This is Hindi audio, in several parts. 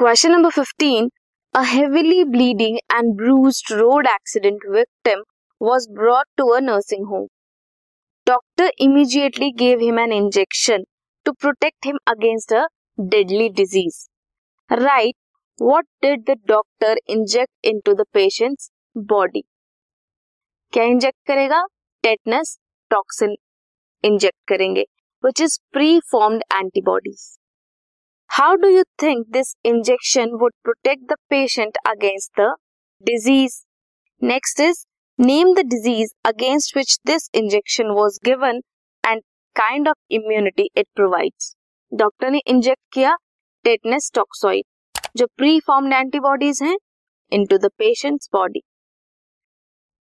Question number 15. A heavily bleeding and bruised road accident victim was brought to a nursing home. Doctor immediately gave him an injection to protect him against a deadly disease. Right, what did the doctor inject into the patient's body? क्या इंजेक्ट करेगा टेटनस टॉक्सिन इंजेक्ट करेंगे which is preformed antibodies how do you think this injection would protect the patient against the disease next is name the disease against which this injection was given and kind of immunity it provides doctor ने इंजेक्ट किया टेटनस टॉक्सॉइड जो प्री फॉर्म्ड एंटीबॉडीज हैं into the patient's body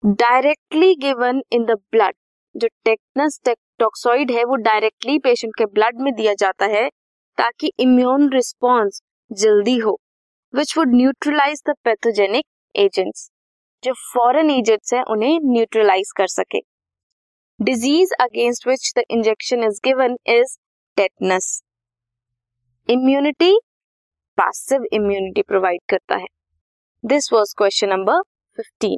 directly given in the blood जो टेटनस टॉक्सॉइड है, वो डायरेक्टली पेशेंट के ब्लड में दिया जाता है ताकि इम्यून रिस्पॉन्स जल्दी हो which would neutralise the pathogenic agents जो फॉरेन एजेंट्स हैं, उन्हें न्यूट्रलाइज कर सके। Disease against which the injection is given is tetanus immunity passive immunity provide करता है। This was question number fifteen